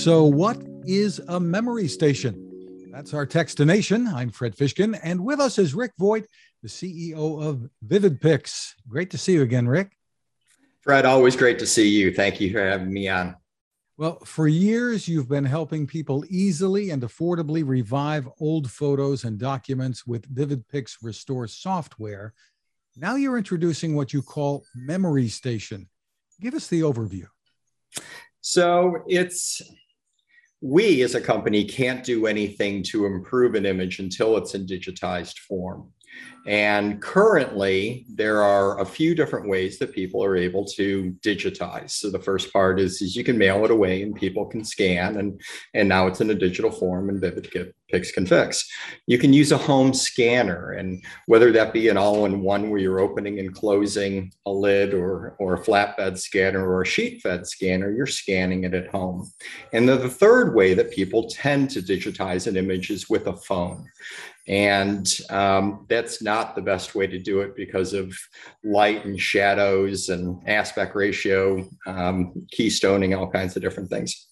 So, what is a memory station? That's our Techstination. I'm Fred Fishkin, and with us is Rick Voigt, the CEO of VividPix. Great to see you again, Rick. Fred, always great to see you. Thank you for having me on. Well, for years, you've been helping people easily and affordably revive old photos and documents with VividPix Restore software. Now you're introducing what you call Memory Station. Give us the overview. So it's we as a company can't do anything to improve an image until it's in digitized form. And currently, there are a few different ways that people are able to digitize. So the first part is, is you can mail it away and people can scan, and, and now it's in a digital form and Vivid Pix can fix. You can use a home scanner, and whether that be an all-in-one where you're opening and closing a lid or, or a flatbed scanner or a sheet fed scanner, you're scanning it at home. And then the third way that people tend to digitize an image is with a phone. And um, that's not the best way to do it because of light and shadows and aspect ratio, um, keystoning, all kinds of different things.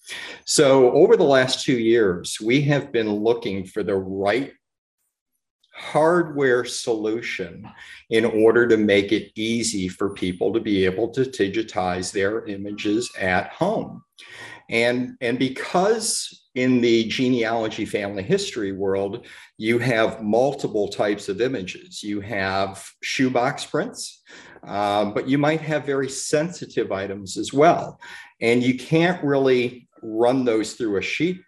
So, over the last two years, we have been looking for the right hardware solution in order to make it easy for people to be able to digitize their images at home. And, and because in the genealogy family history world, you have multiple types of images. You have shoebox prints, um, but you might have very sensitive items as well. And you can't really run those through a sheet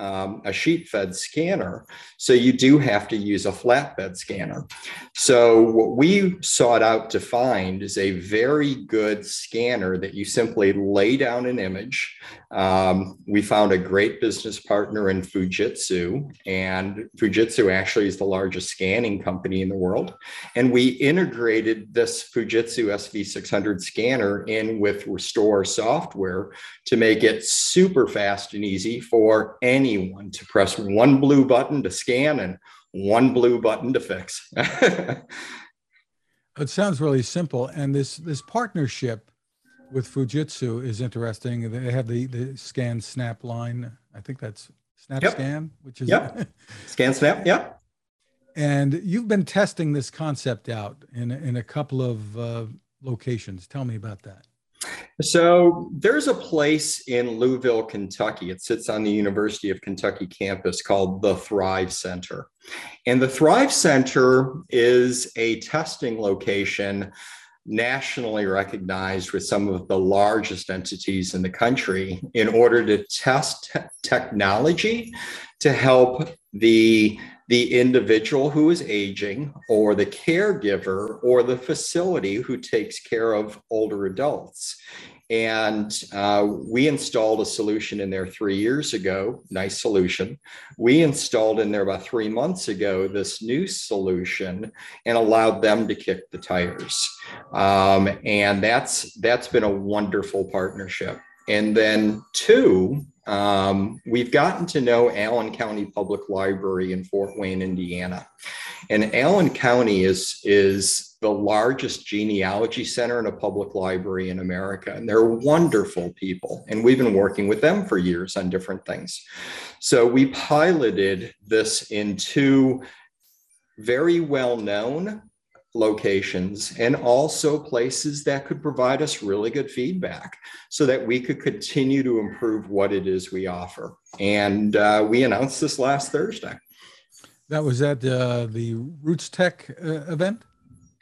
um, a sheet fed scanner. So you do have to use a flatbed scanner. So what we sought out to find is a very good scanner that you simply lay down an image. Um, we found a great business partner in Fujitsu, and Fujitsu actually is the largest scanning company in the world. And we integrated this Fujitsu SV600 scanner in with Restore software to make it super fast and easy for any anyone to press one blue button to scan and one blue button to fix. it sounds really simple. And this this partnership with Fujitsu is interesting. They have the, the ScanSnap line. I think that's snap yep. scan, which is yep. ScanSnap, yeah. And you've been testing this concept out in in a couple of uh, locations. Tell me about that. So there's a place in Louisville, Kentucky. It sits on the University of Kentucky campus called the Thrive Center. And the Thrive Center is a testing location nationally recognized with some of the largest entities in the country in order to test te- technology to help the the individual who is aging or the caregiver or the facility who takes care of older adults. And uh, we installed a solution in there three years ago, nice solution. We installed in there about three months ago this new solution and allowed them to kick the tires. Um, and that's that's been a wonderful partnership. And then two, um, we've gotten to know Allen County Public Library in Fort Wayne, Indiana. And Allen County is, is the largest genealogy center and a public library in America. And they're wonderful people. And we've been working with them for years on different things. So we piloted this in two very well known locations and also places that could provide us really good feedback so that we could continue to improve what it is we offer. And uh, we announced this last Thursday. That was at uh, the RootsTech uh, event?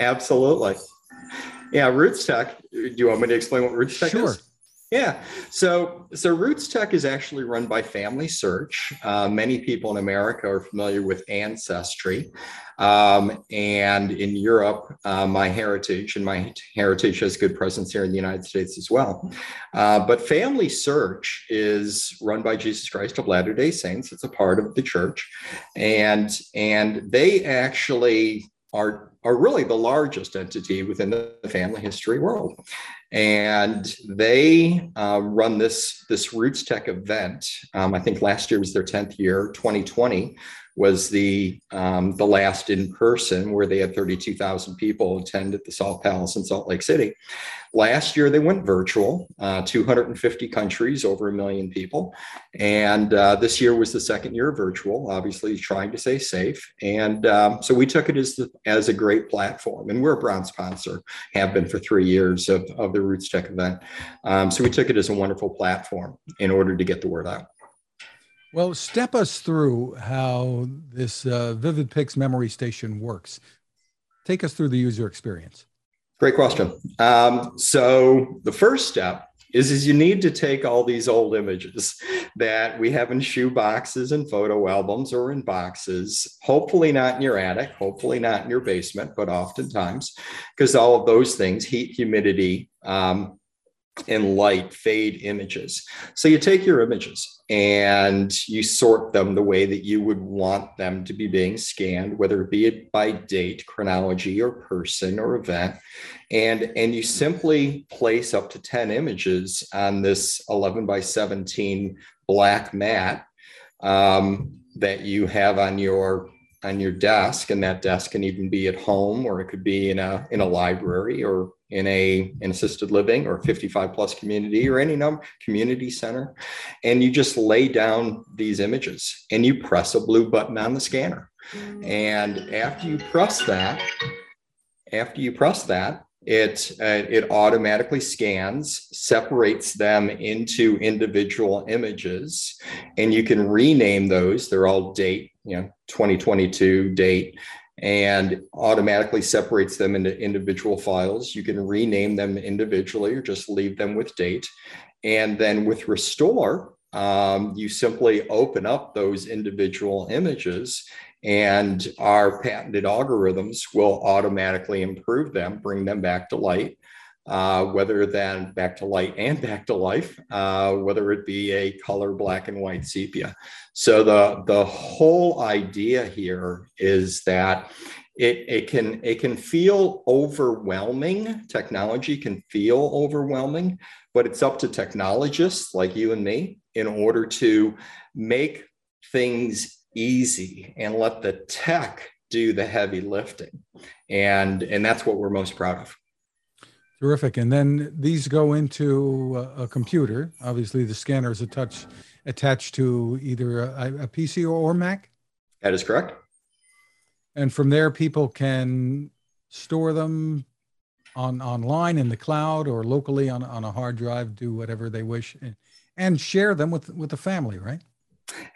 Absolutely. Yeah, RootsTech. Do you want me to explain what RootsTech sure. is? Yeah. So, so RootsTech is actually run by FamilySearch. Uh, many people in America are familiar with Ancestry. Um, and in Europe, uh, MyHeritage, and MyHeritage has good presence here in the United States as well. Uh, but FamilySearch is run by Jesus Christ of Latter-day Saints. It's a part of the church. And, and they actually are are really the largest entity within the family history world. And they uh, run this, this RootsTech event. Um, I think last year was their 10th year, 2020 was the um, the last in person where they had 32,000 people attend at the Salt Palace in Salt Lake City. Last year they went virtual, uh, 250 countries, over a million people, and uh, this year was the second year virtual. Obviously, trying to stay safe, and um, so we took it as the, as a great platform, and we're a bronze sponsor, have been for three years of, of the RootsTech event. Um, so we took it as a wonderful platform in order to get the word out. Well, step us through how this uh, Vivid Pix memory station works. Take us through the user experience. Great question. Um, so the first step is, is you need to take all these old images that we have in shoe boxes and photo albums or in boxes, hopefully not in your attic, hopefully not in your basement, but oftentimes, because all of those things, heat, humidity, um, and light fade images. So you take your images and you sort them the way that you would want them to be being scanned, whether it be by date, chronology, or person or event. And, and you simply place up to 10 images on this 11 by 17 black mat um, that you have on your on your desk and that desk can even be at home or it could be in a in a library or in a an assisted living or 55 plus community or any number community center. And you just lay down these images and you press a blue button on the scanner. And after you press that after you press that it uh, it automatically scans separates them into individual images and you can rename those. They're all date you know 2022 date and automatically separates them into individual files. You can rename them individually or just leave them with date. And then with Restore, um, you simply open up those individual images and our patented algorithms will automatically improve them, bring them back to light uh, whether then back to light and back to life, uh, whether it be a color black and white sepia. So the, the whole idea here is that it, it can it can feel overwhelming. Technology can feel overwhelming, but it's up to technologists like you and me in order to make things easy and let the tech do the heavy lifting. And, and that's what we're most proud of. Terrific. And then these go into a, a computer. Obviously, the scanner is attached attached to either a, a PC or, or Mac. That is correct. And from there, people can store them on online in the cloud or locally on, on a hard drive, do whatever they wish, and, and share them with with the family, right?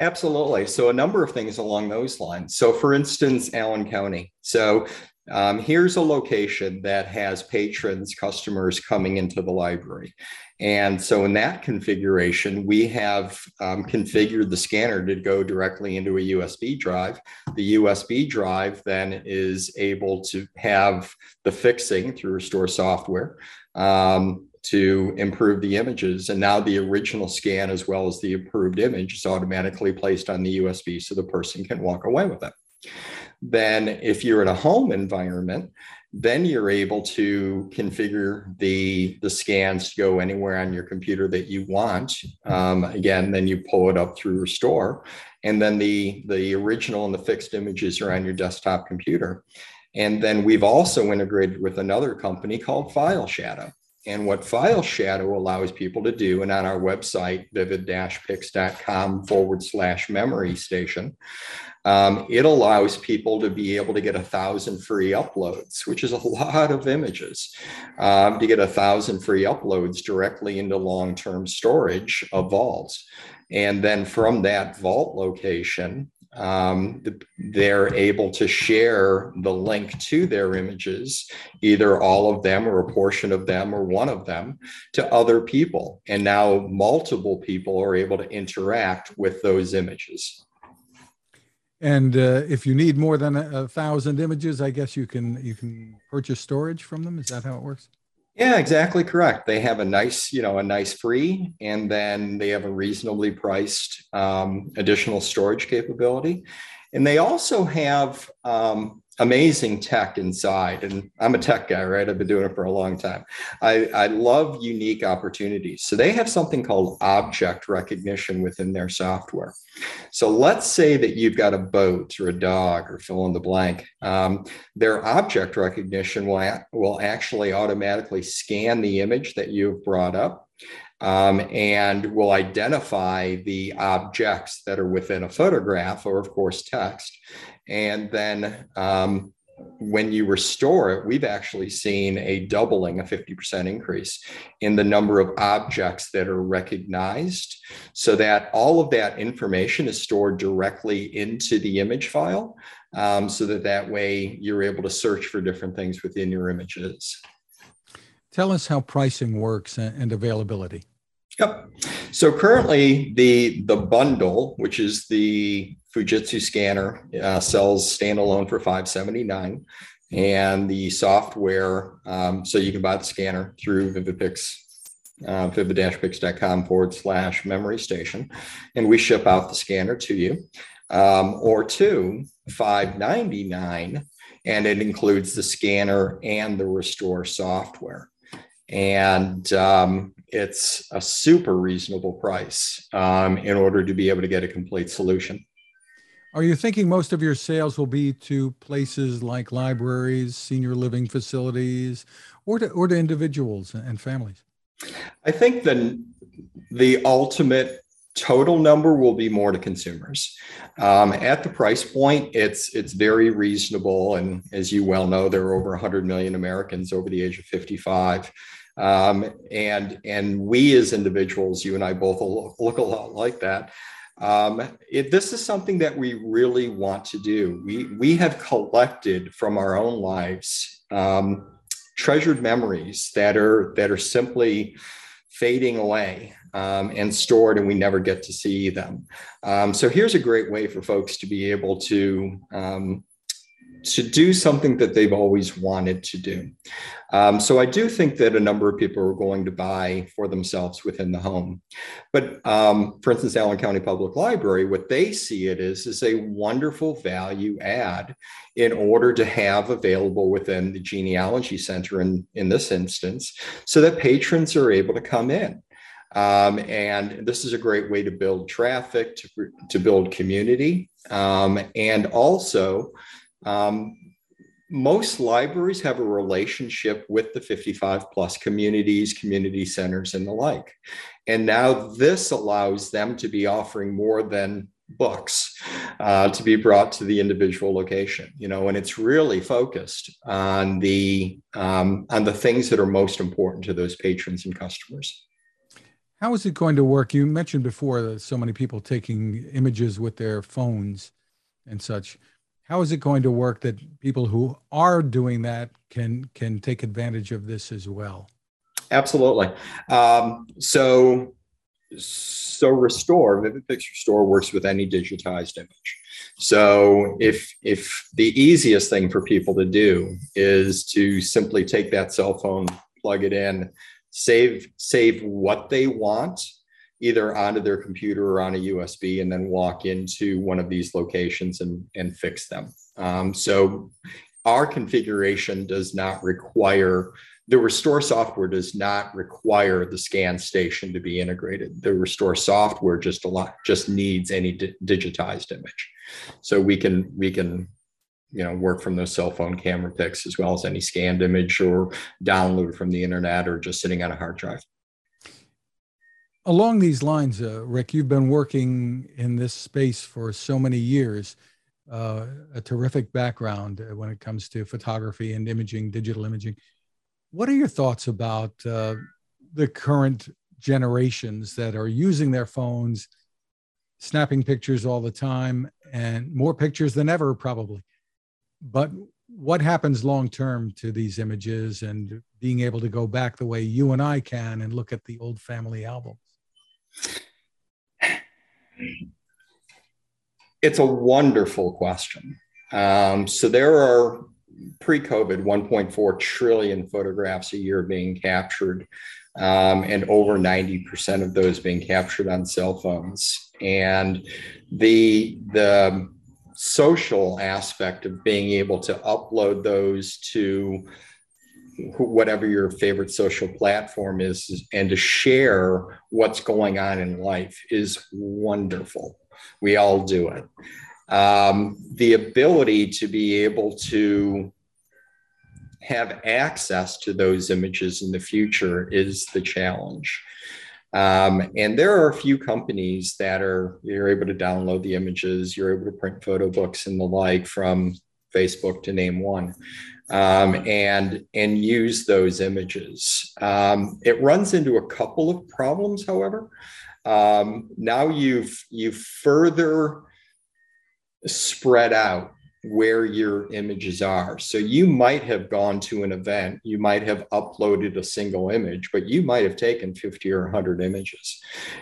Absolutely. So a number of things along those lines. So for instance, Allen County. So um, here's a location that has patrons, customers coming into the library. And so in that configuration, we have um, configured the scanner to go directly into a USB drive. The USB drive then is able to have the fixing through Restore software um, to improve the images. And now the original scan, as well as the approved image, is automatically placed on the USB so the person can walk away with it. Then, if you're in a home environment, then you're able to configure the the scans to go anywhere on your computer that you want. Um, again, then you pull it up through Restore, and then the the original and the fixed images are on your desktop computer. And then we've also integrated with another company called FileShadow. And what FileShadow allows people to do, and on our website, vivid-pix.com forward slash memory station, um, it allows people to be able to get a thousand free uploads, which is a lot of images, um, to get a thousand free uploads directly into long term storage of vaults. And then from that vault location, um, they're able to share the link to their images, either all of them or a portion of them or one of them, to other people. And now multiple people are able to interact with those images. And uh, if you need more than a, a, thousand images, I guess you can you can purchase storage from them. Is that how it works? Yeah, exactly correct. They have a nice, you know, a nice free, and then they have a reasonably priced um, additional storage capability. And they also have um, amazing tech inside. And I'm a tech guy, right? I've been doing it for a long time. I, I love unique opportunities. So they have something called object recognition within their software. So let's say that you've got a boat or a dog or fill in the blank. Um, their object recognition will, will actually automatically scan the image that you've brought up. Um, and will identify the objects that are within a photograph or, of course, text. And then um, when you restore it, we've actually seen a doubling, a 50% increase in the number of objects that are recognized so that all of that information is stored directly into the image file um, so that that way you're able to search for different things within your images. Tell us how pricing works and availability. Yep. So currently, the the bundle, which is the Fujitsu scanner, uh, sells standalone for five seventy nine, and the software. Um, so you can buy the scanner through VividPix, uh, vivid-pix.com forward slash memory station, and we ship out the scanner to you. Um, or two, five ninety nine, and it includes the scanner and the restore software and um, it's a super reasonable price um, in order to be able to get a complete solution. Are you thinking most of your sales will be to places like libraries, senior living facilities, or to, or to individuals and families? I think the, the ultimate total number will be more to consumers. Um, at the price point, it's it's very reasonable, and as you well know, there are over 100 million Americans over the age of 55 um, and and we as individuals, you and I both look a lot like that. Um, it, this is something that we really want to do. We we have collected from our own lives um, treasured memories that are that are simply fading away um, and stored, and we never get to see them. Um, so here's a great way for folks to be able to um, to do something that they've always wanted to do. Um, so I do think that a number of people are going to buy for themselves within the home. But um, for instance, Allen County Public Library, what they see it is is a wonderful value add in order to have available within the genealogy center in, in this instance, so that patrons are able to come in. Um, and this is a great way to build traffic, to, to build community, um, and also um, most libraries have a relationship with the 55 plus communities, community centers, and the like. And now this allows them to be offering more than books uh, to be brought to the individual location you know and it's really focused on the um, on the things that are most important to those patrons and customers. How is it going to work? You mentioned before so many people taking images with their phones and such how is it going to work that people who are doing that can can take advantage of this as well? Absolutely. Um, so so restore vivid picture restore works with any digitized image so if if the easiest thing for people to do is to simply take that cell phone plug it in save save what they want either onto their computer or on a USB and then walk into one of these locations and, and fix them. Um, so our configuration does not require the restore software does not require the scan station to be integrated. The restore software just a lot just needs any di- digitized image. So we can we can you know work from those cell phone camera pics as well as any scanned image or download from the internet or just sitting on a hard drive Along these lines, uh, Rick, you've been working in this space for so many years. Uh, a terrific background uh, when it comes to photography and imaging, digital imaging. What are your thoughts about uh, the current generations that are using their phones, snapping pictures all the time, and more pictures than ever, probably? But what happens long term to these images and being able to go back the way you and I can and look at the old family albums? It's a wonderful question. Um, so there are pre-COVID 1.4 trillion photographs a year being captured, um, and over 90% of those being captured on cell phones. And the the social aspect of being able to upload those to whatever your favorite social platform is and to share what's going on in life is wonderful. We all do it. Um, the ability to be able to have access to those images in the future is the challenge. Um, and there are a few companies that are you're able to download the images, you're able to print photo books and the like from Facebook to name one, um, and and use those images. Um, it runs into a couple of problems, however. Um, now you've you've further spread out where your images are. So you might have gone to an event, you might have uploaded a single image, but you might have taken 50 or 100 images.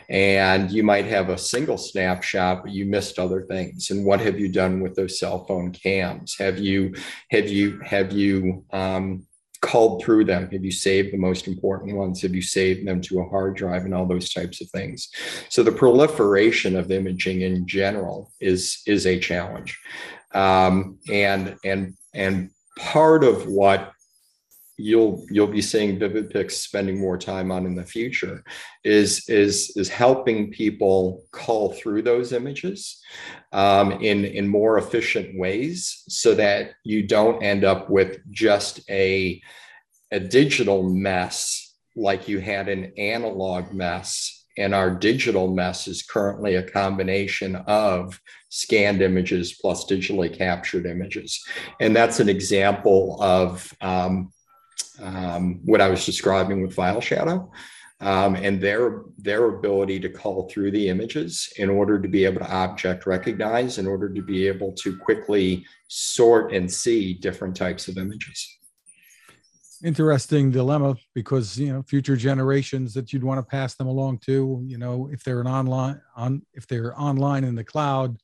And you might have a single snapshot, but you missed other things. And what have you done with those cell phone cams? Have you have you have you um, called through them? Have you saved the most important ones? Have you saved them to a hard drive and all those types of things? So the proliferation of imaging in general is is a challenge um, and and and part of what you'll you'll be seeing VividPix spending more time on in the future is is is helping people cull through those images um, in in more efficient ways so that you don't end up with just a a digital mess like you had an analog mess and our digital mess is currently a combination of scanned images plus digitally captured images. And that's an example of um, um, what I was describing with FileShadow. Um, and their their ability to cull through the images in order to be able to object recognize, in order to be able to quickly sort and see different types of images interesting dilemma because you know future generations that you'd want to pass them along to you know if they're an online on if they're online in the cloud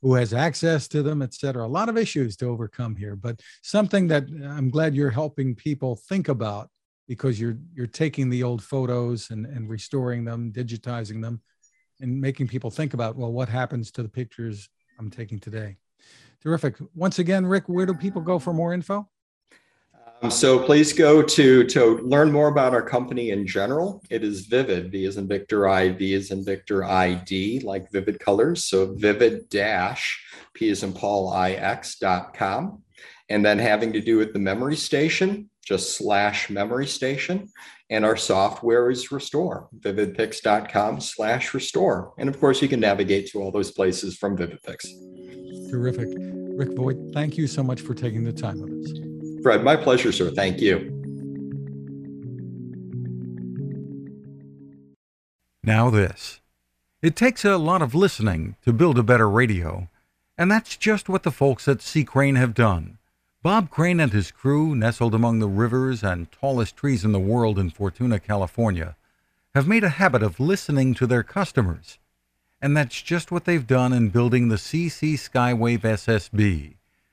who has access to them et cetera. A lot of issues to overcome here but something that uh, i'm glad you're helping people think about because you're you're taking the old photos and, and restoring them digitizing them and making people think about well what happens to the pictures i'm taking today. Terrific. Once again rick where do people go for more info Um, so please go to to learn more about our company in general. It is Vivid, V is in Victor, I, V is in Victor, ID, like Vivid Colors. So Vivid dash P is in Paul, IX dot com. And then having to do with the memory station, just slash memory station. And our software is Restore, vividpix.com slash restore. And of course, you can navigate to all those places from VividPix. Terrific. Rick Voigt, thank you so much for taking the time with us. Fred, my pleasure, sir. Thank you. Now, this. It takes a lot of listening to build a better radio, and that's just what the folks at C. Crane have done. Bob Crane and his crew, nestled among the rivers and tallest trees in the world in Fortuna, California, have made a habit of listening to their customers. And that's just what they've done in building the CC Skywave SSB